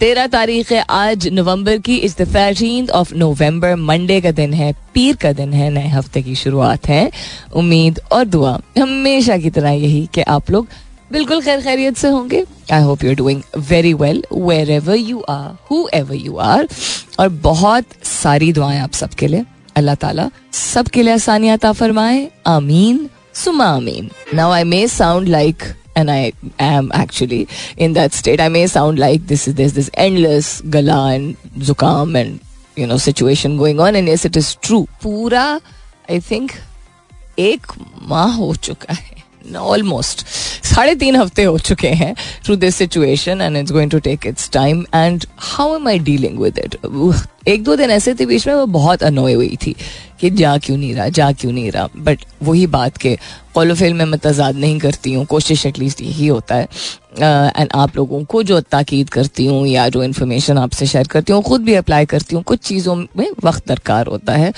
तेरह तारीख है आज नवंबर की, इस थर्टीन ऑफ़ नवंबर मंडे का दिन है, पीर का दिन है, नए हफ़्ते की शुरुआत है। उम्मीद और दुआ, हमेशा की तरह यही कि आप लोग बिल्कुल खैर खैरियत से होंगे। I hope you are doing very well wherever you are whoever you are और बहुत सारी दुआएँ आप सबके लिए। अल्लाह ताला सबके लिए आसानियात फरमाए। आमीन। सुमा आमीन। Now I may sound like and I am actually in that state. I may sound like this is there's this endless gala and zukam and you know situation going on, and yes, it is true. पूरा I think एक माह हो चुका है Almost साढ़े तीन हफ़्ते हो चुके हैं through this situation and it's going to take its time and how am I dealing with it एक दो दिन ऐसे थे बीच में वो बहुत अनोय हुई थी कि जा क्यों नहीं रहा जा क्यों नहीं रहा। बट वही बात के कॉलोफिल में मैं तजाद नहीं करती हूँ कोशिश एटलीस्ट यही होता है। एंड uh, आप लोगों को जो ताकीद करती हूँ या जो इन्फॉर्मेशन आपसे शेयर करती हूँ खुद भी अप्लाई करती हूँ। कुछ चीज़ों में वक्त दरकार होता है।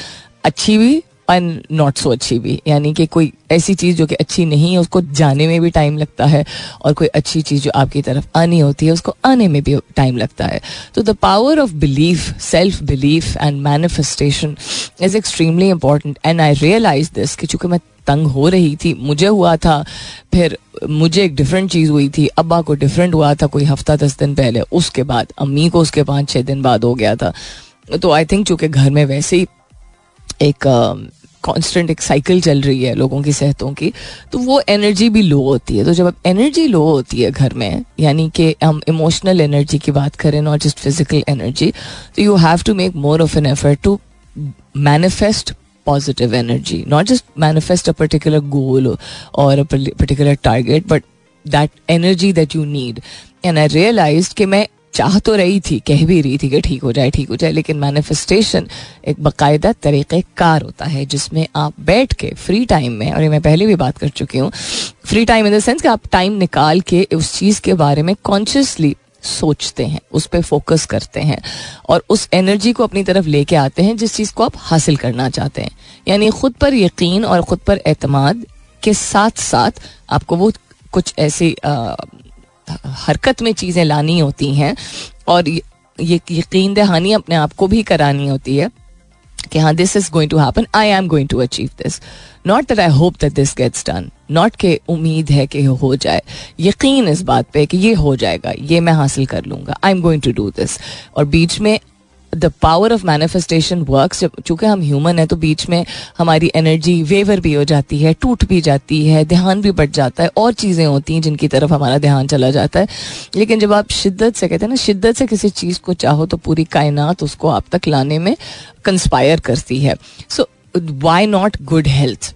अच्छी भी एंड नॉट सो अच्छी भी। यानी कि कोई ऐसी चीज़ जो कि अच्छी नहीं है, उसको जाने में भी टाइम लगता है और कोई अच्छी चीज़ जो आपकी तरफ़ आनी होती है, उसको आने में भी टाइम लगता है। तो the power of belief self belief and manifestation is extremely important and I realise this कि चूँकि मैं तंग हो रही थी, मुझे हुआ था, फिर मुझे एक डिफरेंट चीज़ हुई थी, अब्बा को डिफरेंट हुआ था कोई हफ़्ता दस दिन पहले, उसके बाद, अम्मी को उसके पाँच छः दिन बाद हो गया था। तो आई थिंक चूँकि घर में वैसे ही एक कांस्टेंट एक साइकिल चल रही है लोगों की, सेहतों की तो वो एनर्जी भी लो होती है। तो जब एनर्जी लो होती है घर में, यानी कि हम इमोशनल एनर्जी की बात करें नॉट जस्ट फ़िज़िकल एनर्जी तो you have to make more of an effort to manifest positive energy not just manifest a particular goal और a particular target but that energy that you need and I realise कि मैं चाह तो रही थी, कह भी रही थी कि ठीक हो जाए, ठीक हो जाए, लेकिन मैनिफेस्टेशन एक बाकायदा कार होता है, जिसमें आप बैठ के फ्री टाइम में, और ये मैं पहले भी बात कर चुकी हूँ free time in the sense कि आप टाइम निकाल के उस चीज़ के बारे में कॉन्शियसली सोचते हैं, उस पर फोकस करते हैं, और उस एनर्जी को अपनी तरफ़ लेके आते हैं, जिस चीज़ को आप हासिल करना चाहते हैं। यानी खुद पर यकीन और ख़ुद पर एतमाद के साथ साथ आपको वो कुछ ऐसी हरकत में चीज़ें लानी होती हैं और ये यकीन दहानी अपने आप को भी करानी होती है कि हाँ this is going to happen I am going to achieve this not that I hope that this gets done not के उम्मीद है कि हो जाए. यकीन इस बात पे कि ये हो जाएगा. ये मैं हासिल कर लूँगा. I am going to do this और बीच में the power of manifestation work चूँकि हम ह्यूमन है तो बीच में हमारी एनर्जी वेवर भी हो जाती है, टूट भी जाती है, ध्यान भी बढ़ जाता है, और चीज़ें होती हैं जिनकी तरफ़ हमारा ध्यान चला जाता है। लेकिन जब आप शिद्दत से कहते हैं ना, शिद्दत से किसी चीज़ को चाहो तो पूरी कायनात उसको आप तक लाने में कंस्पायर करती है। So why not good health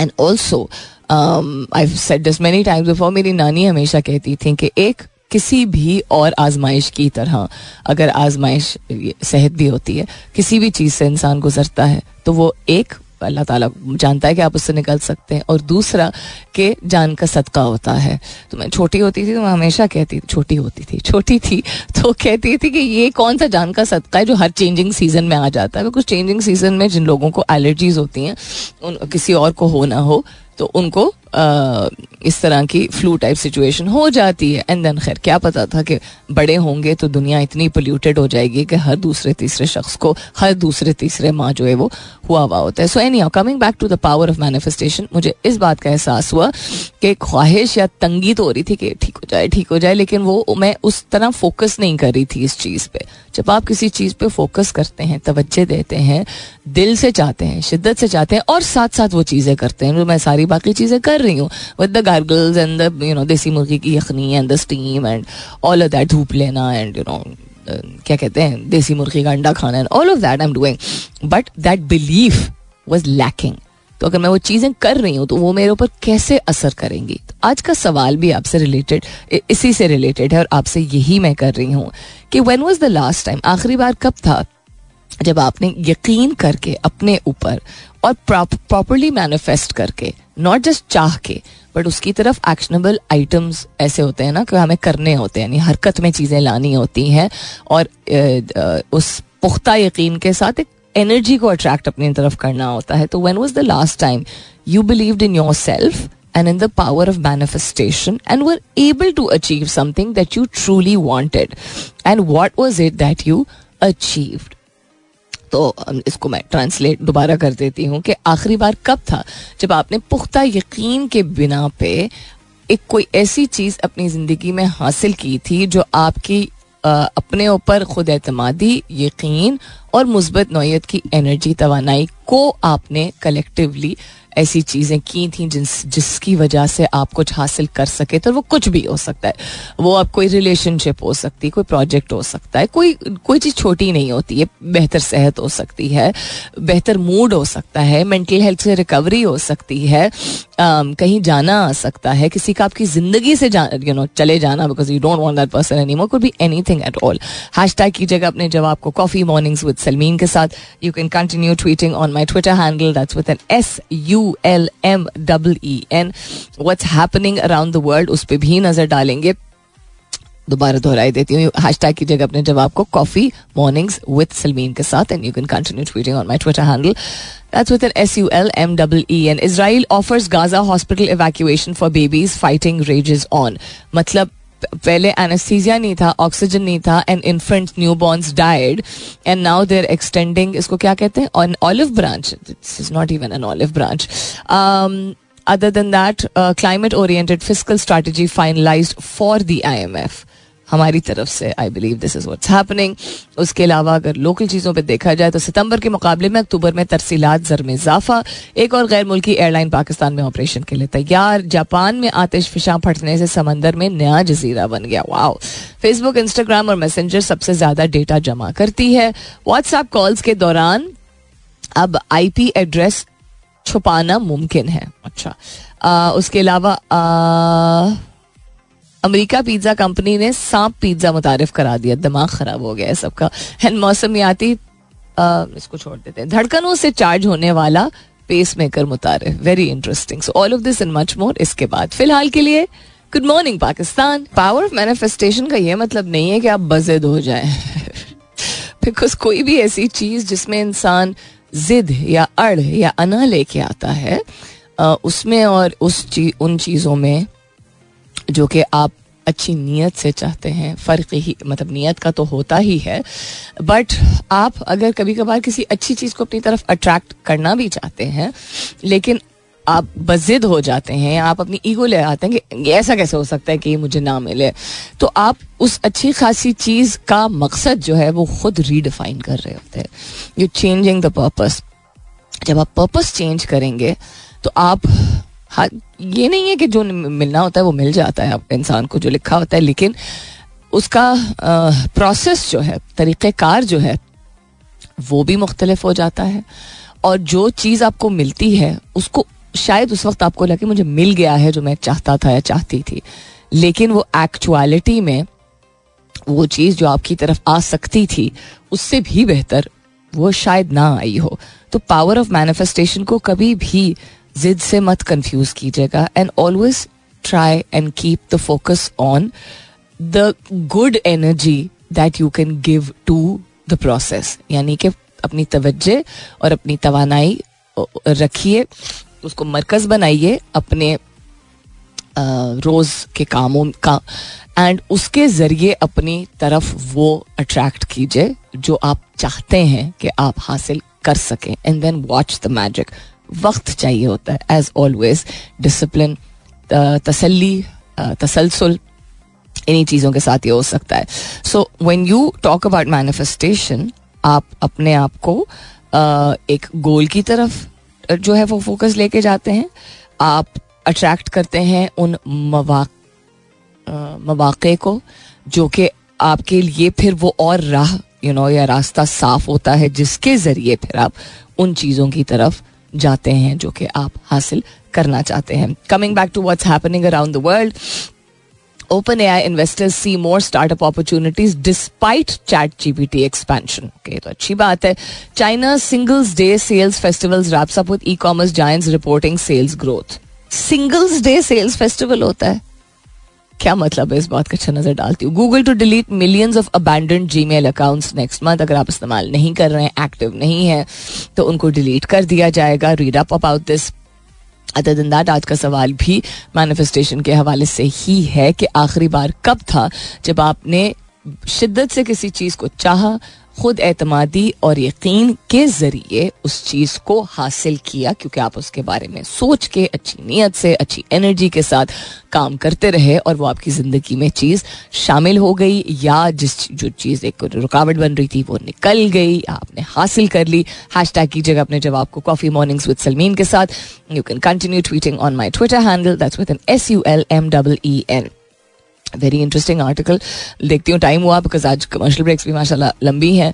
and also I set this many times before मेरी नानी हमेशा कहती थी कि एक किसी भी और आजमाइश की तरह, अगर आजमाइश सेहत भी होती है, किसी भी चीज़ से इंसान गुजरता है तो वो एक, अल्लाह ताला जानता है कि आप उससे निकल सकते हैं, और दूसरा कि जान का सदका होता है। तो मैं छोटी होती थी तो मैं हमेशा कहती छोटी होती थी, छोटी थी तो कहती थी कि ये कौन सा जान का सदका है जो हर चेंजिंग सीज़न में आ जाता है। कुछ चेंजिंग सीज़न में जिन लोगों को एलर्जीज होती हैं, उन, किसी और को हो ना हो तो उनको इस तरह की फ्लू टाइप सिचुएशन हो जाती है। एंड देन खैर, क्या पता था कि बड़े होंगे तो दुनिया इतनी पोल्यूटेड हो जाएगी कि हर दूसरे तीसरे शख्स को, हर दूसरे तीसरे माँ जो है वो हुआ हुआ होता है। So any coming back to the power of manifestation मुझे इस बात का एहसास हुआ कि ख्वाहिश या तंगी तो हो रही थी कि ठीक हो जाए, ठीक हो जाए, लेकिन वो मैं उस तरह फोकस नहीं कर रही थी इस चीज़ पर जब आप किसी चीज़ पर फोकस करते हैं, तवज्जो देते हैं, दिल से चाहते हैं, शिद्दत से चाहते हैं और साथ साथ वो चीज़ें करते हैं। जो मैं सारी बाकी चीज़ें कर रही हूँ। With the gargles and the you know देसी मुर्गी की यखनी and the steam and all of that धूप लेना एंड यू नो क्या कहते हैं, देसी मुर्गी का अंडा खाना and all of that I am doing but that belief was lacking तो अगर मैं वो चीज़ें कर रही हूँ तो वो मेरे ऊपर कैसे असर करेंगी? तो आज का सवाल भी आपसे रिलेटेड इसी से रिलेटेड है और आपसे यही मैं कर रही हूँ कि when was the last time आखिरी बार कब था, जब आपने यकीन करके अपने ऊपर और प्रॉपरली मैनिफेस्ट करके नॉट जस्ट चाह के बट उसकी तरफ़ एक्शनेबल आइटम्स ऐसे होते हैं ना कि हमें करने होते हैं, यानी हरकत में चीज़ें लानी होती हैं, और उस पुख्ता यकीन के साथ एक एनर्जी को अट्रैक्ट अपनी तरफ़ करना होता है तो when was the last time you believe in your self and in the power of manifestation and were able to achieve something that you truly wanted. And what was it that you achieved? तो इसको मैं translate दोबारा कर देती हूँ कि आखिरी बार कब था? जब आपने पुख्ता यकीन के बिना पे एक कोई ऐसी चीज़ अपनी ज़िंदगी में हासिल की थी जो आपकी आ, अपने ऊपर खुद एतमादी यकीन और मुस्बत नोयत की एनर्जी तोानाई को आपने कलेक्टिवली ऐसी चीज़ें की थी जिन जिसकी वजह से आप कुछ हासिल कर सके तो वो कुछ भी हो सकता है। वो आप कोई रिलेशनशिप हो सकती है कोई प्रोजेक्ट हो सकता है कोई कोई चीज़ छोटी नहीं होती है बेहतर सेहत हो सकती है बेहतर मूड हो सकता है मेंटल हेल्थ से रिकवरी हो सकती है um, कहीं जाना आ सकता है किसी का आपकी ज़िंदगी से जा यू नो चले जाना because you don't want that person any more could be anything at all hashtag कीजिएगा अपने जवाब को कॉफ़ी मॉर्निंग्स विद सलमीन के साथ। You can continue tweeting on my Twitter handle that's with an S U U L M double E N what's happening around the world उस पर भी नज़र डालेंगे दोबारा दोहराई देती हूँ हैश टैग कीजिएगा अपने जवाब को कॉफ़ी मॉर्निंग्स विद सलमीन के साथ and you can continue tweeting on my Twitter handle That's with an S U L M E E. And Israel offers Gaza hospital evacuation for babies. Fighting rages on. मतलब पहले anaesthesia नहीं था oxygen नहीं था and infant newborns died and now there extending इसको क्या कहते हैं? Olive branch this is not even an olive branch other than that climate oriented physical strategy finalise for the I M IMF. हमारी तरफ़ से I believe this is what's happening उसके अलावा अगर लोकल चीज़ों पे देखा जाए तो सितंबर के मुकाबले में अक्टूबर में तरसीलात जर में इजाफा एक और गैर मुल्की एयरलाइन पाकिस्तान में ऑपरेशन के लिए तैयार। जापान में आतिश फिशा फटने से समंदर में नया जजीरा बन गया। वाओ फेसबुक इंस्टाग्राम और मैसेंजर सबसे ज़्यादा डेटा जमा करती है। व्हाट्सएप कॉल्स के दौरान अब आईपी एड्रेस छुपाना मुमकिन है। अच्छा। आ, उसके अलावा अमेरिका पिज्जा कंपनी ने सांप पिज्जा मुतारफ करा दिया। दिमाग खराब हो गया है सबका। एंड मौसमियाती इसको छोड़ देते हैं। धड़कनों से चार्ज होने वाला pacemaker मुतारफ। Very interesting so all of this in much more इसके बाद। फ़िलहाल के लिए good morning Pakistan. Power of manifestation का ये मतलब नहीं है कि आप बजिद हो जाए। बिकॉज़ कोई भी ऐसी चीज़ जिसमें इंसान जिद या अड़ या अना लेके आता है उसमें और उस ची, उन चीज़ों में जो कि आप अच्छी नीयत से चाहते हैं, फ़र्क ही मतलब नीयत का तो होता ही है बट आप अगर कभी कभार किसी अच्छी चीज़ को अपनी तरफ़ अट्रैक्ट करना भी चाहते हैं, लेकिन आप बजिद हो जाते हैं, आप अपनी ईगो ले आते हैं कि ऐसा कैसे हो सकता है कि ये मुझे ना मिले तो आप उस अच्छी खासी चीज़ का मकसद जो है वो खुद रीडिफाइन कर रहे होते हैं। यू चेंजिंग द पर्पस जब आप पर्पस चेंज करेंगे तो आप हाँ ये नहीं है कि जो मिलना होता है वो मिल जाता है इंसान को जो लिखा होता है, लेकिन उसका प्रोसेस जो है, तरीक़ेकार जो है, वो भी मुख्तलिफ़ हो जाता है। और जो चीज़ आपको मिलती है, उसको शायद उस वक्त आपको लगे मुझे मिल गया है, जो मैं चाहता था या चाहती थी। लेकिन वो एक्चुअलिटी में, वो चीज़ जो आपकी तरफ़ आ सकती थी, उससे भी बेहतर वो शायद ना आई हो। तो पावर ऑफ़ मैनिफेस्टेशन को कभी भी जिद से मत कंफ्यूज कीजिएगा and always try and keep the focus on the good energy that you can give to the process यानी कि अपनी तवज्जे और अपनी तवानाई रखिए, उसको मरकज बनाइए अपने रोज के कामों का एंड उसके ज़रिए अपनी तरफ़ वो अट्रैक्ट कीजिए जो आप चाहते हैं कि आप हासिल कर सकें and then watch the magic वक्त चाहिए होता है एज ऑलवेज डिसिप्लिन तसली तसलसल इन्हीं चीज़ों के साथ ये हो सकता है। So when you talk about manifestation आप अपने आप को uh, एक गोल की तरफ़ जो है वो फोकस लेके जाते हैं। आप अट्रैक्ट करते हैं उन मवा मवाक़े को जो कि आपके लिए फिर वो और राह यू नो या रास्ता साफ़ होता है जिसके ज़रिए फिर आप उन चीज़ों की तरफ़ जाते हैं, जो कि आप हासिल करना चाहते हैं। Coming back to what's happening around the world OpenAI investors see more startup opportunities despite ChatGPT expansion okay तो अच्छी बात है। China Singles Day sales festivals wraps up with e commerce joy reporting sales growth Singles Day sales festival होता है। क्या मतलब है इस बात का अच्छा नज़र डालती हूँ। Google to delete millions of abandoned Gmail account next month अगर आप इस्तेमाल नहीं कर रहे हैं एक्टिव नहीं है तो उनको डिलीट कर दिया जाएगा। Read up about this other thing that आज का सवाल भी मैनिफेस्टेशन के हवाले से ही है कि आखिरी बार कब था जब आपने शिद्दत से किसी चीज़ को चाहा खुद एतमादी और यकीन के ज़रिए उस चीज़ को हासिल किया, क्योंकि आप उसके बारे में सोच के, अच्छी नीयत से, अच्छी एनर्जी के साथ काम करते रहे और वो आपकी ज़िंदगी में चीज़ शामिल हो गई, या जिस जो चीज़ एक रुकावट बन रही थी वो निकल गई, आपने हासिल कर ली। हैश टैग कीजिएगा अपने जवाब को कॉफ़ी मॉर्निंग्स विद सलमीन के साथ। You can continue tweeting on my Twitter handle that's with N S U L M double E N very interesting article देखती हूँ टाइम हुआ बिकॉज़ आज कमर्शियल ब्रेक्स भी माशाल्लाह लंबी हैं।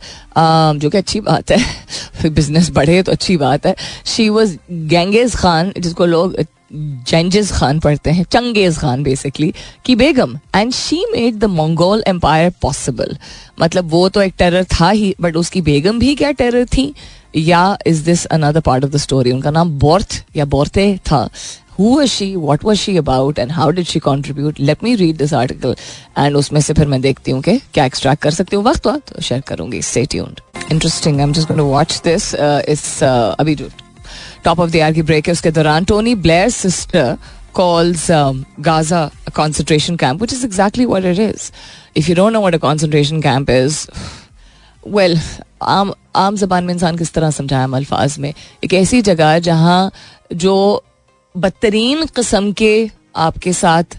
जो कि अच्छी बात है। फिर बिज़नेस बढ़े तो अच्छी बात है। शी वॉज़ गेंगेज खान जिसको लोग जेंजिस खान पढ़ते हैं। चंगेज खान बेसिकली की बेगम। And she made the Mongol empire possible मतलब वो तो एक टेरर था ही बट उसकी बेगम भी क्या टेरर थी? या is this another part of the story उनका नाम बोर्थ या बोर्ते था। Who was she what was she about and how did she contribute let me read this article and उसमें से फिर मैं देखती हूँ क्या एक्सट्रैक्ट कर सकती हूँ। वक्त वक्त तो शेयर करूँगी। Stay tuned interesting I am just watch this अभी जो top of the key break है, उसके दौरान Tony Blair sister calls Gaza concentration camp which is exactly what it is if you don't know what a concentration camp is well आम आम जबान में इंसान किस तरह समझाया हम अल्फाज में? एक ऐसी जगह जहाँ जो बदतरीन कस्म के आपके साथ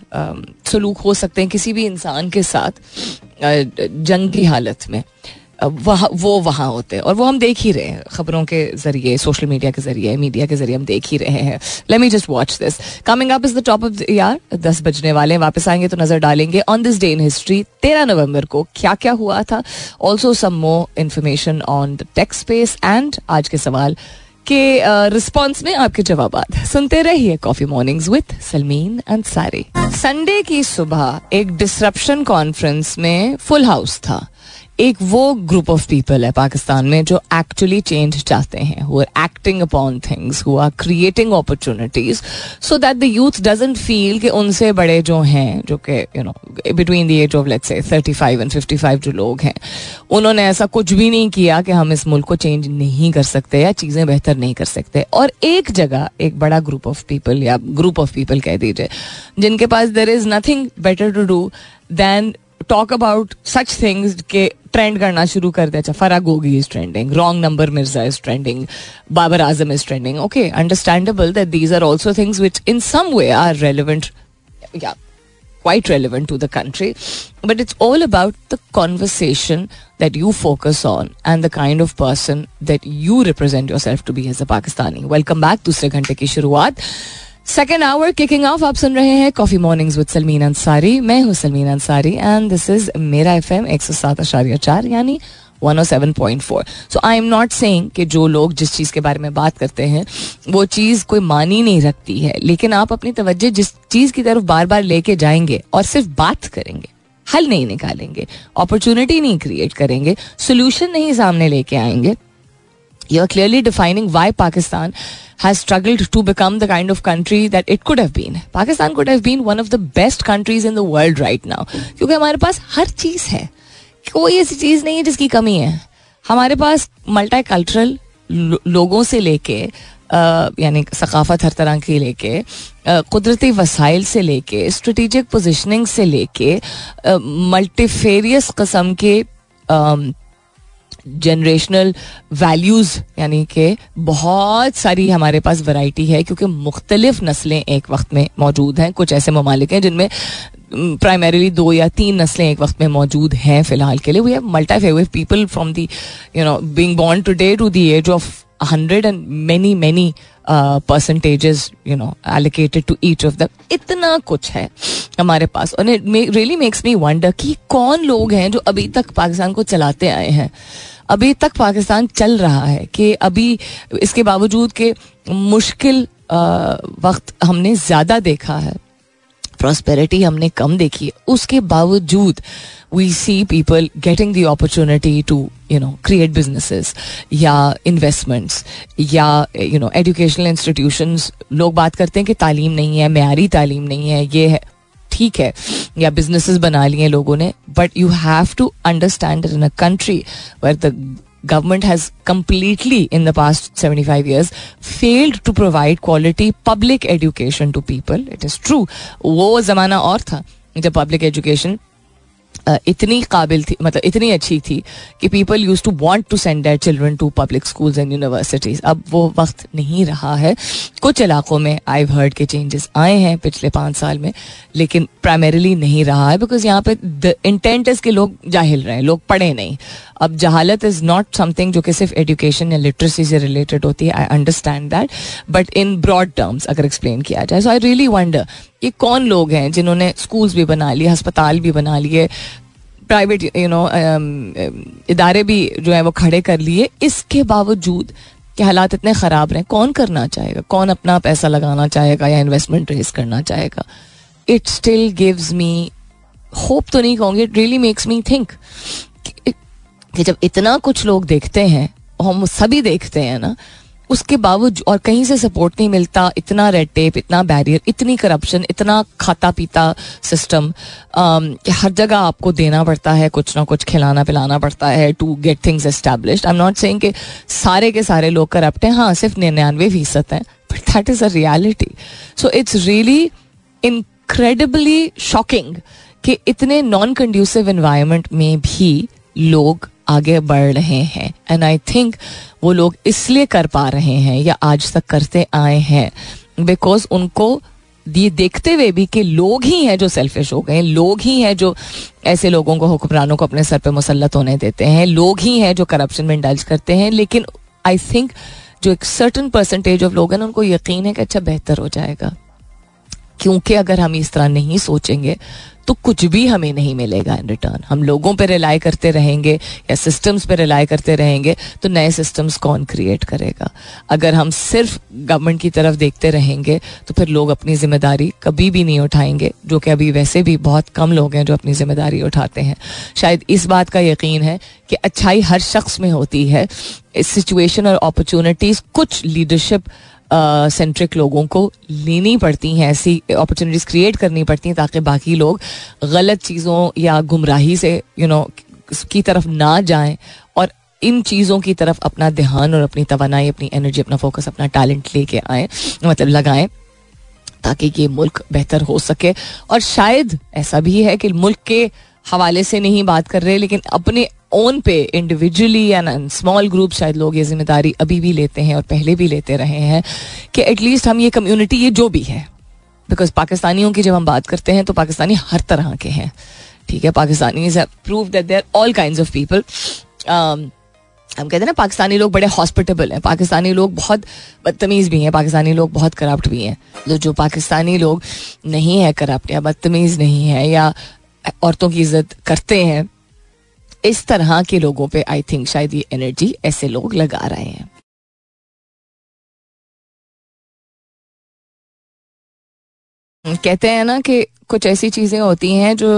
सलूक हो सकते हैं किसी भी इंसान के साथ जंग की हालत में। वह, वो वहाँ होते हैं और वो हम देख ही रहे हैं खबरों के ज़रिए, सोशल मीडिया के ज़रिए, मीडिया के ज़रिए हम देख ही रहे हैं। Let me just watch this coming up is the top of यार दस बजने वाले हैं। वापस आएँगे तो नज़र डालेंगे on this day in history तेरह नवंबर को क्या क्या हुआ था। Also some more information on the tech space and आज के सवाल के रिस्पॉन्स में आपके जवाब सुनते रहिए coffee morning with Salmeen Ansari Sunday की सुबह एक डिसरप्शन कॉन्फ्रेंस में फुल हाउस था। एक वो ग्रुप ऑफ़ पीपल है पाकिस्तान में जो एक्चुअली चेंज चाहते हैं who are acting upon things who are creating opportunities so that the youth doesn't feel कि उनसे बड़े जो हैं, जो कि you know between the age of let's say thirty five and fifty five जो लोग हैं, उन्होंने ऐसा कुछ भी नहीं किया कि हम इस मुल्क को चेंज नहीं कर सकते या चीज़ें बेहतर नहीं कर सकते। और एक जगह, एक बड़ा ग्रुप ऑफ़ पीपल या ग्रुप ऑफ़ पीपल कह दीजिए, जिनके पास there is nothing better to do than talk about such things के ट्रेंड करना शुरू कर दिया अच्छा Farah Gogi is trending wrong number Mirza is trending Babar Azam is trending okay understandable that these are also things which in some way are relevant या quite relevant to the country. But it's all about the conversation that you focus on and the kind of person that you represent yourself to be as a Pakistani. Welcome back. दूसरे घंटे की शुरुआत second hour kicking of आप सुन रहे हैं coffee mornings with Salmeen Ansari मैं हूँ Salmeen Ansari and this is मेरा एफ़ एम एक सौ सात आशार्य चार यानी 107.4 so I am not saying कि जो लोग जिस चीज़ के बारे में बात करते हैं, वो चीज़ कोई मानी नहीं रखती है। लेकिन आप अपनी तवज्जो जिस चीज़ की तरफ़ बार बार लेके जाएँगे और सिर्फ़ बात करेंगे, हल नहीं निकालेंगे अपॉर्चुनिटी नहीं क्रिएट करेंगे सोल्यूशन नहीं सामने लेके आएँगे you are clearly defining why Pakistan has struggled to become the kind of country that it could have been. Pakistan could have been one of the best countries in the world right now. क्योंकि हमारे पास हर चीज़ है कोई ऐसी चीज़ नहीं है जिसकी कमी है हमारे पास मल्टी कल्चरल लोगों से लेके यानी सकाफत हर तरह की लेके कुदरती वसाइल से लेके स्ट्रेटिजिक पोजिशनिंग से लेके मल्टीफेरियस कस्म के जनरेशनल वैल्यूज़ यानी कि बहुत सारी हमारे पास वैरायटी है, क्योंकि मुख्तलिफ़ नस्लें एक वक्त में मौजूद हैं। कुछ ऐसे ममालिक हैं जिनमें प्राइमरीली दो या तीन नस्लें एक वक्त में मौजूद हैं फ़िलहाल के लिए। We have multi favourite people from the you know being born today to the age of hundred and many many percentages you know allocated to each of the इतना कुछ है हमारे पास। और रियली मेक्स मी वंडर कि कौन लोग हैं जो अभी तक पाकिस्तान को चलाते आए हैं? अभी तक पाकिस्तान चल रहा है कि अभी इसके बावजूद के मुश्किल वक्त हमने ज़्यादा देखा है प्रॉस्पेरिटी हमने कम देखी है, उसके बावजूद we see people getting the opportunity to you know create businesses या इन्वेस्टमेंट्स या यू नो एजुकेशनल इंस्टीट्यूशंस लोग बात करते हैं कि तालीम नहीं है, मैारी तालीम नहीं है, ये है। ठीक है, या बिज़नेस बना लिए लोगों ने but you have to understand in a country where the government has completely in the past seventy five years failed to provide quality public education to people it is true वो जमाना और था जब public education इतनी काबिल थी मतलब इतनी अच्छी थी कि people use to want to send their children to public schools and universities अब वो वक्त नहीं रहा है। कुछ इलाकों में आई हर्ड के चेंजेस आए हैं पिछले पाँच साल में, लेकिन प्राइमरीली नहीं रहा है बिकॉज़ यहाँ पे इंटेंट इज़ के लोग जाहिल रहे हैं लोग पढ़े नहीं। अब जहालत इज़ नॉट समथिंग जो कि सिर्फ़ एजुकेशन या लिटरेसी से रिलेटेड होती है I understand that but in broad terms अगर एक्सप्लेन किया जाए। सो आई रियली वंडर ये कौन लोग हैं जिन्होंने स्कूल्स भी बना लिए, अस्पताल भी बना लिए प्राइवेट यू नो इदारे भी जो है वो खड़े कर लिए? इसके बावजूद कि हालात इतने ख़राब रहे, कौन करना चाहेगा? कौन अपना पैसा लगाना चाहेगा या इन्वेस्टमेंट रेस करना चाहेगा? It still gives me hope तो नहीं कहूँगी it really makes me think कि जब इतना कुछ लोग देखते हैं हम सभी देखते हैं ना उसके बावजूद और कहीं से सपोर्ट नहीं मिलता, इतना रेड टेप इतना बैरियर इतनी करप्शन इतना खाता पीता सिस्टम कि हर जगह आपको देना पड़ता है, कुछ ना कुछ खिलाना पिलाना पड़ता है to get things establish I am not saying कि सारे के सारे लोग करप्ट हैं हाँ सिर्फ़ निन्यानवे फ़ीसद हैं but that is a reality so it's really incredibly shocking कि इतने नॉन कंड्यूसिव इन्वायरमेंट में भी लोग आगे बढ़ रहे हैं। एंड आई थिंक वो लोग इसलिए कर पा रहे हैं या आज तक करते आए हैं बिकॉज़ उनको ये देखते हुए भी कि लोग ही हैं जो सेल्फिश हो गए, लोग ही हैं जो ऐसे लोगों को हुक्मरानों को अपने सर पे मुसलत होने देते हैं, लोग ही हैं जो करप्शन में इंडल्ज करते हैं, लेकिन आई थिंक जो एक सर्टन परसेंटेज ऑफ़ लोग हैं उनको यकीन है कि अच्छा बेहतर हो जाएगा। क्योंकि अगर हम इस तरह नहीं सोचेंगे तो कुछ भी हमें नहीं मिलेगा इन रिटर्न हम लोगों पे रिलाई करते रहेंगे या सिस्टम्स पे रिलाई करते रहेंगे तो नए सिस्टम्स कौन क्रिएट करेगा? अगर हम सिर्फ़ गवर्नमेंट की तरफ़ देखते रहेंगे तो फिर लोग अपनी ज़िम्मेदारी कभी भी नहीं उठाएँगे, जो कि अभी वैसे भी बहुत कम लोग हैं जो अपनी ज़िम्मेदारी उठाते हैं. शायद इस बात का यकीन है कि अच्छाई हर शख्स में होती है. इस सिचुएशन और अपॉर्चुनिटीज़ कुछ लीडरशिप सेंट्रिक लोगों को लेनी पड़ती हैं ऐसी अपॉर्चुनिटीज़ क्रिएट करनी पड़ती हैं ताकि बाकी लोग गलत चीज़ों या गुमराही से यू you नो know, की तरफ़ ना जाएँ और इन चीज़ों की तरफ़ अपना ध्यान और अपनी तोानाई अपनी एनर्जी अपना फोकस अपना टैलेंट लेके आए मतलब लगाएँ ताकि ये मुल्क बेहतर हो सके। और शायद ऐसा भी है कि मुल्क के हवाले से नहीं बात कर रहे लेकिन अपने ओन पे इंडिविजुअली एंड स्मॉल ग्रुप शायद लोग ये ज़िम्मेदारी अभी भी लेते हैं और पहले भी लेते रहे हैं, कि एटलीस्ट हम ये कम्युनिटी ये जो भी है। बिकॉज़ पाकिस्तानियों की जब हम बात करते हैं तो पाकिस्तानी हर तरह के हैं। ठीक है Pakistani prove that there all kind of people हम कहते हैं ना, पाकिस्तानी लोग बड़े हॉस्पिटेबल हैं। पाकिस्तानी लोग बहुत बदतमीज़ भी हैं। पाकिस्तानी लोग बहुत करप्ट भी हैं। तो जो पाकिस्तानी लोग नहीं है करप्ट या बदतमीज़ नहीं है, या औरतों की इज़्ज़त करते हैं इस तरह के लोगों पे आई थिंक शायद ये एनर्जी ऐसे लोग लगा रहे हैं। कहते हैं ना कि कुछ ऐसी चीज़ें होती हैं जो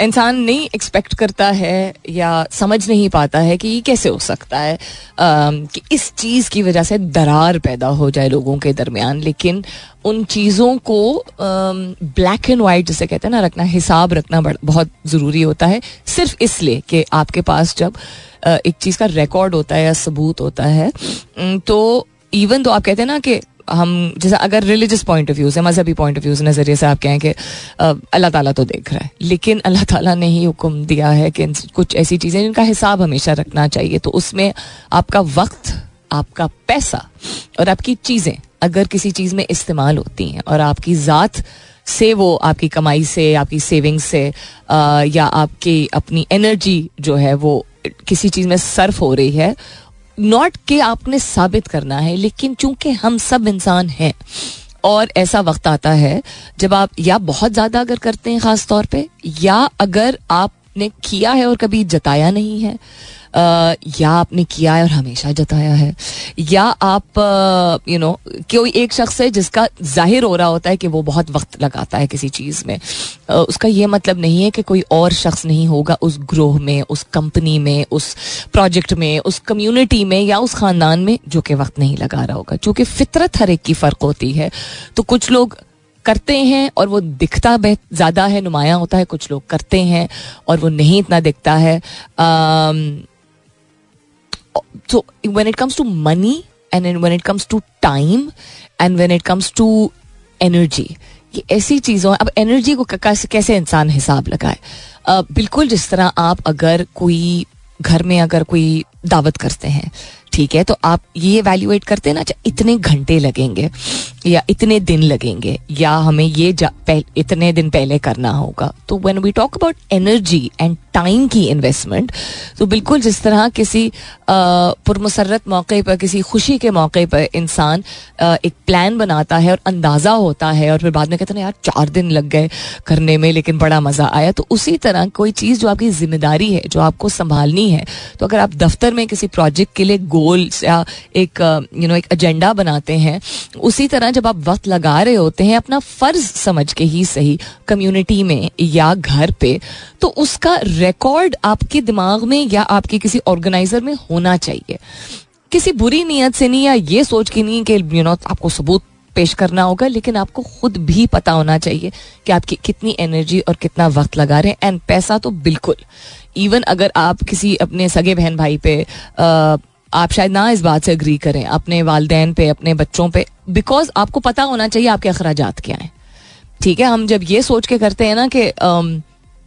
इंसान नहीं एक्सपेक्ट करता है या समझ नहीं पाता है कि ये कैसे हो सकता है आ, कि इस चीज़ की वजह से दरार पैदा हो जाए लोगों के दरमियान। लेकिन उन चीज़ों को ब्लैक एंड वाइट जिसे कहते हैं ना रखना हिसाब रखना बहुत ज़रूरी होता है। सिर्फ़ इसलिए कि आपके पास जब एक चीज़ का रिकॉर्ड होता है या सबूत होता है तो इवन तो आप कहते हैं ना कि हम जैसे अगर रिलीजियस पॉइंट ऑफ़ व्यू से मजहबी पॉइंट ऑफ़ व्यू से नज़रिए से आप कहें कि अल्लाह ताला तो देख रहा है। लेकिन अल्लाह ताला ने ही हुक्म दिया है कि कुछ ऐसी चीज़ें जिनका हिसाब हमेशा रखना चाहिए तो उसमें आपका वक्त आपका पैसा और आपकी चीज़ें अगर किसी चीज़ में इस्तेमाल होती हैं और आपकी ज़ात से वो आपकी कमाई से आपकी सेविंग्स से आ, या आपकी अपनी एनर्जी जो है वो किसी चीज़ में सर्फ हो रही है नॉट के आपने साबित करना है, लेकिन चूँकि हम सब इंसान हैं, और ऐसा वक्त आता है जब आप या बहुत ज़्यादा अगर करते हैं खास तौर पे, या अगर आपने किया है और कभी जताया नहीं है या आपने किया है और हमेशा जताया है। या आप यू नो कोई एक शख्स है जिसका ज़ाहिर हो रहा होता है कि वो बहुत वक्त लगाता है किसी चीज़ में। उसका ये मतलब नहीं है कि कोई और शख्स नहीं होगा उस ग्रोह में, उस कंपनी में, उस प्रोजेक्ट में, उस कम्युनिटी में या उस ख़ानदान में जो कि वक्त नहीं लगा रहा होगा। चूँकि फितरत हर एक की फ़र्क होती है तो कुछ लोग करते हैं और वो दिखता ज़्यादा है, नुमाया होता है, कुछ लोग करते हैं और वो नहीं इतना दिखता है। So when it comes to money and when it comes to time and when it comes to energy ये ऐसी चीज़ों अब एनर्जी को कैसे इंसान हिसाब लगाए बिल्कुल जिस तरह आप अगर कोई घर में अगर कोई दावत करते हैं ठीक है तो आप ये वैल्यूएट करते हैं ना अच्छा इतने घंटे लगेंगे, या इतने दिन लगेंगे, या हमें ये इतने दिन पहले करना होगा। तो when we talk about energy and time की इन्वेस्टमेंट तो बिल्कुल जिस तरह किसी पुरमसरत मौके पर, किसी खुशी के मौके पर इंसान एक प्लान बनाता है और अंदाज़ा होता है और फिर बाद में कहते हैं, यार, चार दिन लग गए करने में, लेकिन बड़ा मज़ा आया। तो उसी तरह कोई चीज़ जो आपकी ज़िम्मेदारी है, जो आपको संभालनी है तो अगर आप दफ्तर में किसी प्रोजेक्ट के लिए गोल्स या एक यू नो एक एजेंडा बनाते हैं उसी तरह जब आप वक्त लगा रहे होते हैं अपना फ़र्ज़ समझ के ही सही कम्युनिटी में या घर पे तो उसका रिकॉर्ड आपके दिमाग में या आपके किसी ऑर्गेनाइजर में होना चाहिए। किसी बुरी नीयत से नहीं या ये सोच के नहीं कि यू नो आपको सबूत पेश करना होगा लेकिन आपको खुद भी पता होना चाहिए कि आपकी कितनी एनर्जी और कितना वक्त लगा रहे हैं एंड पैसा तो बिल्कुल। इवन अगर आप किसी अपने सगे बहन भाई पे आ, आप शायद ना इस बात से अग्री करें, अपने वालदेन पे, अपने बच्चों पे बिकॉज़ आपको पता होना चाहिए आपके अखराज क्या हैं। ठीक है, हम जब ये सोच के करते हैं ना कि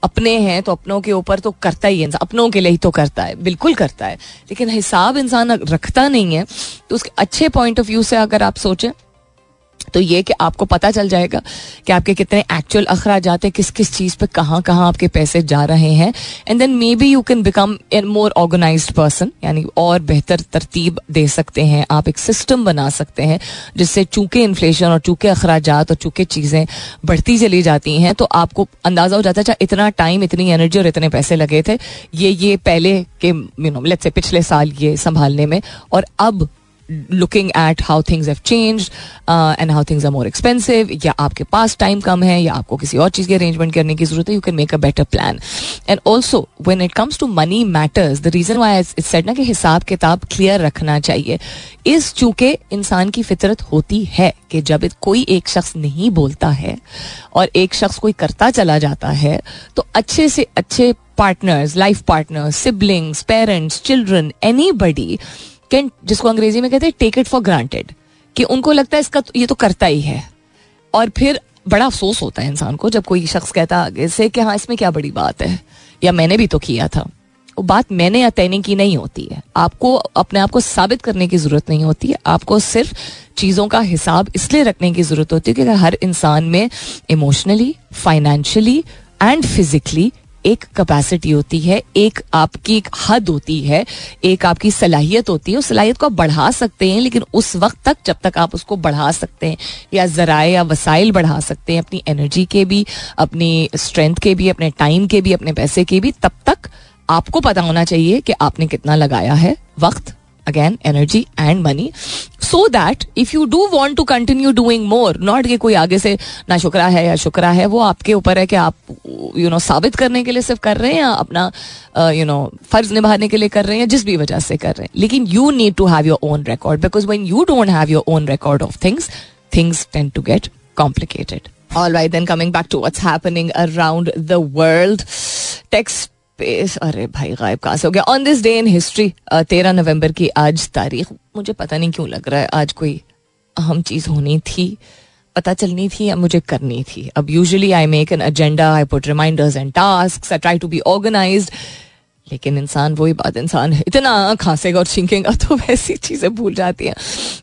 अपने हैं तो अपनों के ऊपर तो करता ही इंसान, अपनों के लिए ही तो करता है, बिल्कुल करता है। लेकिन हिसाब इंसान रखता नहीं है तो उसके अच्छे पॉइंट ऑफ़ व्यू से अगर आप सोचें तो ये कि आपको पता चल जाएगा कि आपके कितने एक्चुअल अखराज हैं, किस किस चीज़ पे कहाँ कहाँ आपके पैसे जा रहे हैं। And then maybe you can become a more organise person यानी और बेहतर तरतीब दे सकते हैं, आप एक सिस्टम बना सकते हैं, जिससे चूँकि इन्फ्लेशन और चूँकि अखराज और चूँकि चीज़ें बढ़ती चली जाती हैं तो आपको अंदाज़ा हो जाता है अच्छा इतना टाइम इतनी एनर्जी और इतने पैसे लगे थे, ये ये पहले के यू नो से पिछले साल ये संभालने में, और अब looking at how things have change and how things are more expensive या आपके पास टाइम कम है, या आपको किसी और चीज़ की अरेंजमेंट करने की ज़रूरत है you can make a better plan and also when it comes to money matters the reason why it set ना कि हिसाब किताब क्लियर रखना चाहिए, इस चूँकि इंसान की फितरत होती है कि जब कोई एक शख्स नहीं बोलता है, और एक शख्स कोई करता चला जाता है तो अच्छे से अच्छे partners life partners siblings parents children anybody can जिसको अंग्रेज़ी में कहते हैं टेक इट फॉर ग्रांटेड कि उनको लगता है इसका तो, ये तो करता ही है। और फिर बड़ा अफसोस होता है इंसान को जब कोई शख्स कहता है आगे से कि हाँ इसमें क्या बड़ी बात है या मैंने भी तो किया था। वो बात मैंने या तैने की नहीं होती है। आपको अपने आप को साबित करने की ज़रूरत नहीं होती है। आपको सिर्फ़ चीज़ों का हिसाब इसलिए रखने की ज़रूरत होती है कि हर इंसान में इमोशनली फाइनेंशियली एंड फिजिकली एक कैपेसिटी होती है, एक आपकी एक हद होती है, एक आपकी सलाहियत होती है, उस सलाहियत को आप बढ़ा सकते हैं, लेकिन उस वक्त तक जब तक आप उसको बढ़ा सकते हैं, या जराए या वसाइल बढ़ा सकते हैं, अपनी एनर्जी के भी, अपनी स्ट्रेंथ के भी, अपने टाइम के भी, अपने पैसे के भी, तब तक आपको पता होना चाहिए कि आपने कितना लगाया है वक्त। Again energy and money so that if you do want to continue doing more not कि कोई आगे से ना शुक्रा है या शुक्रा है वो आपके ऊपर है कि आप यू नो साबित करने के लिए सिर्फ़ कर रहे हैं या अपना यू नो फ़र्ज़ निभाने के लिए कर रहे हैं जिस भी वजह से कर रहे हैं लेकिन you need to have your own record because when you don't have your own record of things things tend to get complicated All right, then coming back to what's happening around the world. Text space अरे भाई, गायब कहाँ से हो गया। On this day in history तेरह नवंबर की आज तारीख, मुझे पता नहीं क्यों लग रहा है, आज कोई अहम चीज़ होनी थी। पता चलनी थी या मुझे करनी थी। अब usually I make an agenda I put reminders and task I try to be organised लेकिन इंसान वही बात इंसान है। इतना खांसेगा और छींकेगा तो वैसी चीज़ें भूल जाती हैं।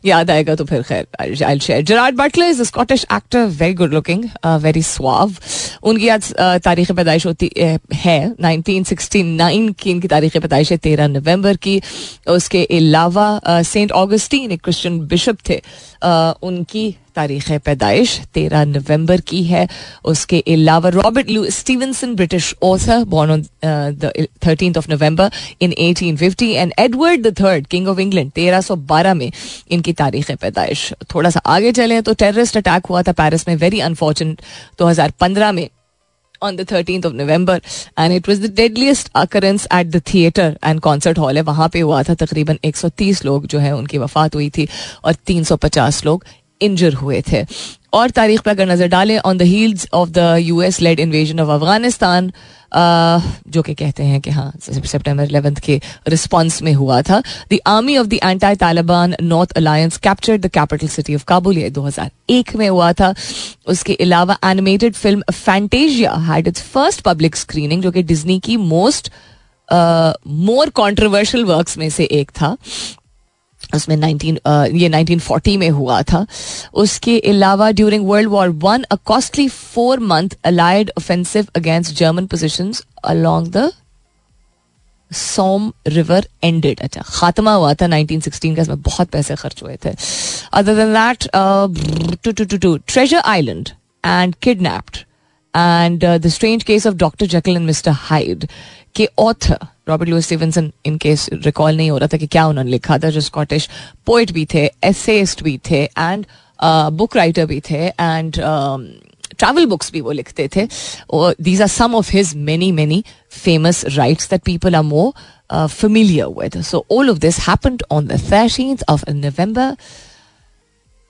याद आएगा तो फिर खैर I share Gerard Butler is Scottish actor very good looking very suave उनकी आज तारीख पैदाइश होती है 1969 की। इनकी तारीख पैदाइश है तेरह नवंबर की। उसके अलावा सेंट ऑगस्टीन एक क्रिश्चियन बिशप थे। उनकी तारीख पैदाइश, तेरह नवंबर की है। उसके अलावा Robert Louis Stevenson British author born on thirteen of November in 1850 and Edward the third king of England तेरह सौ बारह में इनकी तारीख पैदाइश। थोड़ा सा आगे चले तो टेररिस्ट अटैक हुआ था पेरिस में वेरी अनफॉर्चुनेट दो हज़ार पंद्रह में on the 13th of November, and it was the deadliest occurrence at the theatre and concert hall है। वहाँ पे हुआ था तकरीबन 130 लोग जो है, उनकी वफात हुई थी, और 350 लोग इंजर हुए थे। और तारीख पर अगर नज़र डालें on the heels of the U S led invasion of Afghanistan जो कि कहते हैं कि हाँ सितंबर इलेवेंथ के रिस्पॉन्स में हुआ था। The army of the anti Taliban North Alliance capture the capital city of Kabul ये 2001 में हुआ था। उसके अलावा animated film Fantasia had its first public screening जो कि डिज्नी की मोस्ट मोर कॉन्ट्रोवर्शियल वर्क्स में से एक था। उसमें 19 ये 1940 में हुआ था। उसके अलावा during World War one a costly four month allied offensive against German position along the Somme river ended अच्छा खात्मा हुआ था 1916 का, इसमें बहुत पैसे खर्च हुए थे। Other than that to to to to Treasure Island and Kidnapped and the Strange Case of Doctor Jekyll and Mister Hyde के author Robert Louis Stevenson in case recall नहीं हो रहा था कि क्या उन्होंने लिखा था, जो स्कॉटिश पोइट भी थे एसेस्ट भी थे एंड बुक राइटर भी थे एंड ट्रैवल बुक्स भी वो लिखते थे these are some of his many many famous writes that people are more familiar with. So all of this happened on the 13th of November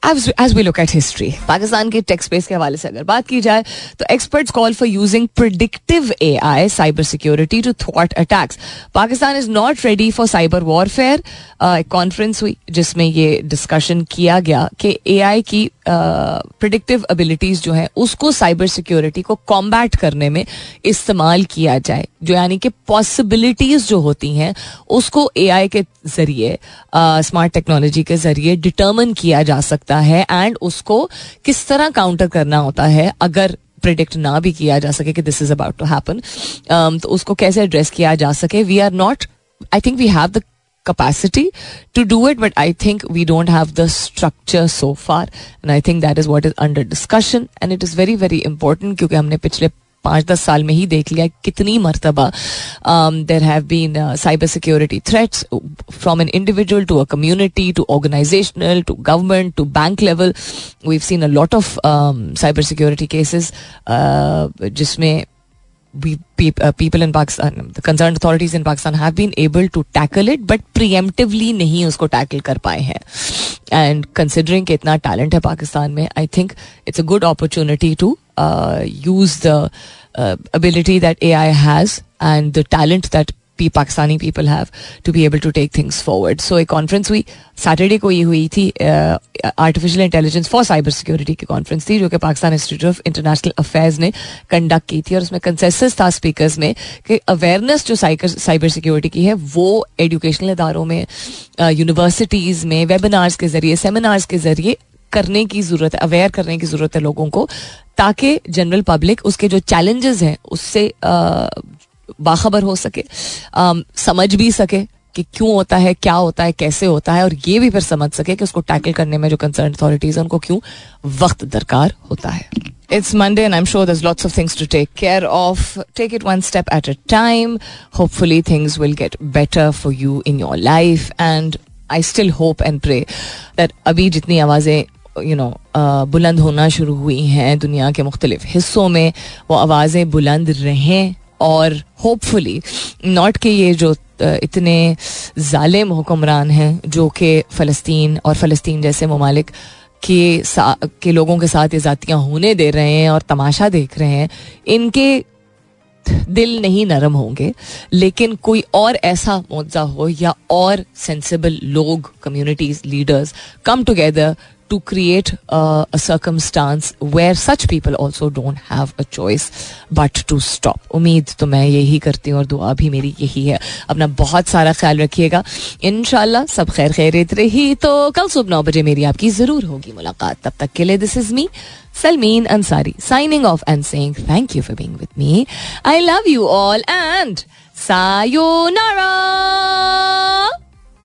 as we look at history Pakistan के takes space के हवाले से अगर बात की जाए तो experts call for using predictive A I cyber security to thought attacks Pakistan is not ready for cyber warfare एक कॉन्फ्रेंस हुई, जिसमें ये डिस्कशन किया गया कि ए आई की प्रिडिक्टिव एबिलिटीज जो है, उसको साइबर सिक्योरिटी को कॉम्बैट करने में इस्तेमाल किया जाए। जो यानी कि पॉसिबिलिटीज जो होती हैं, उसको ए आई के ज़रिए स्मार्ट टेक्नोलॉजी के ज़रिए डिटर्मन किया जा सकता है एंड उसको किस तरह काउंटर करना होता है, अगर प्रिडिक्ट ना भी किया जा सके कि this is about to happen तो उसको कैसे एड्रेस किया जा सके। We are not I think we have the capacity to do it, but i think we don't have the structure so far. And i think that is what is under discussion. And it is very very important क्योंकि हमने पिछले पाँच दस साल में ही देख लिया कितनी मरतबा there have been cyber security threats from an individual to a community to organizational to government to bank level we seen a lot of cyber security cases जिसमें we uh, people in Pakistan, the concerned authorities in Pakistan have been able to tackle it, but preemptively नहीं उसको tackle कर पाए हैं. And considering कि इतना talent है पाकिस्तान में, I think it's a good opportunity to uh, use the uh, ability that AI has and the talent that Pakistani people have to able to take things forward so एक conference हुई Saturday को ये हुई थी artificial intelligence for cyber security की conference थी, जो कि Pakistan institute of international affairs ने कंडक्ट की थी और उसमें कंसेंसस था स्पीकर्स में कि अवेयरनेस जो साइबर सिक्योरिटी की है, वो एजुकेशनल इदारों में यूनिवर्सिटीज़ में वेबिनार्स के ज़रिए सेमिनार्स के ज़रिए करने की ज़रूरत है अवेयर करने की ज़रूरत है लोगों को, ताकि जनरल पब्लिक उसके जो चैलेंजेस हैं, उससे बाखबर हो सके um, समझ भी सके कि क्यों होता है क्या होता है कैसे होता है और ये भी फिर समझ सके कि उसको टैकल करने में जो कंसर्न अथॉरिटीज है उनको क्यों वक्त दरकार होता है। It's Monday and I am sure there's lots of things to take care of take it one step at a time hopefully things will get better for you in your life and I still hope and pray that अभी जितनी आवाज़ें you know बुलंद होना शुरू हुई हैं दुनिया के मुख्तलिफ़ हिस्सों में वो आवाज़ें बुलंद रहें। और होपफुली नॉट के ये जो इतने ालिम हुक्मरान हैं जो कि फ़लस्तीन और फ़लस्तीन जैसे ममालिक के के लोगों के साथ ये जातियाँ होने दे रहे हैं और तमाशा देख रहे हैं, इनके दिल नहीं नरम होंगे, लेकिन कोई और ऐसा मुद्दा हो या और सेंसिबल लोग communities leaders come together to create circumstance where such people also don't have a choice but to stop उम्मीद तो मैं यही करती हूँ और दुआ भी मेरी यही है। अपना बहुत सारा ख्याल रखिएगा। इन सब खैर खैरित रही। तो कल सुबह नौ बजे मेरी आपकी ज़रूर होगी मुलाकात। तब तक के लिए this is me Salmeen Ansari signing off and saying thank you for being with me I love you all and sayonara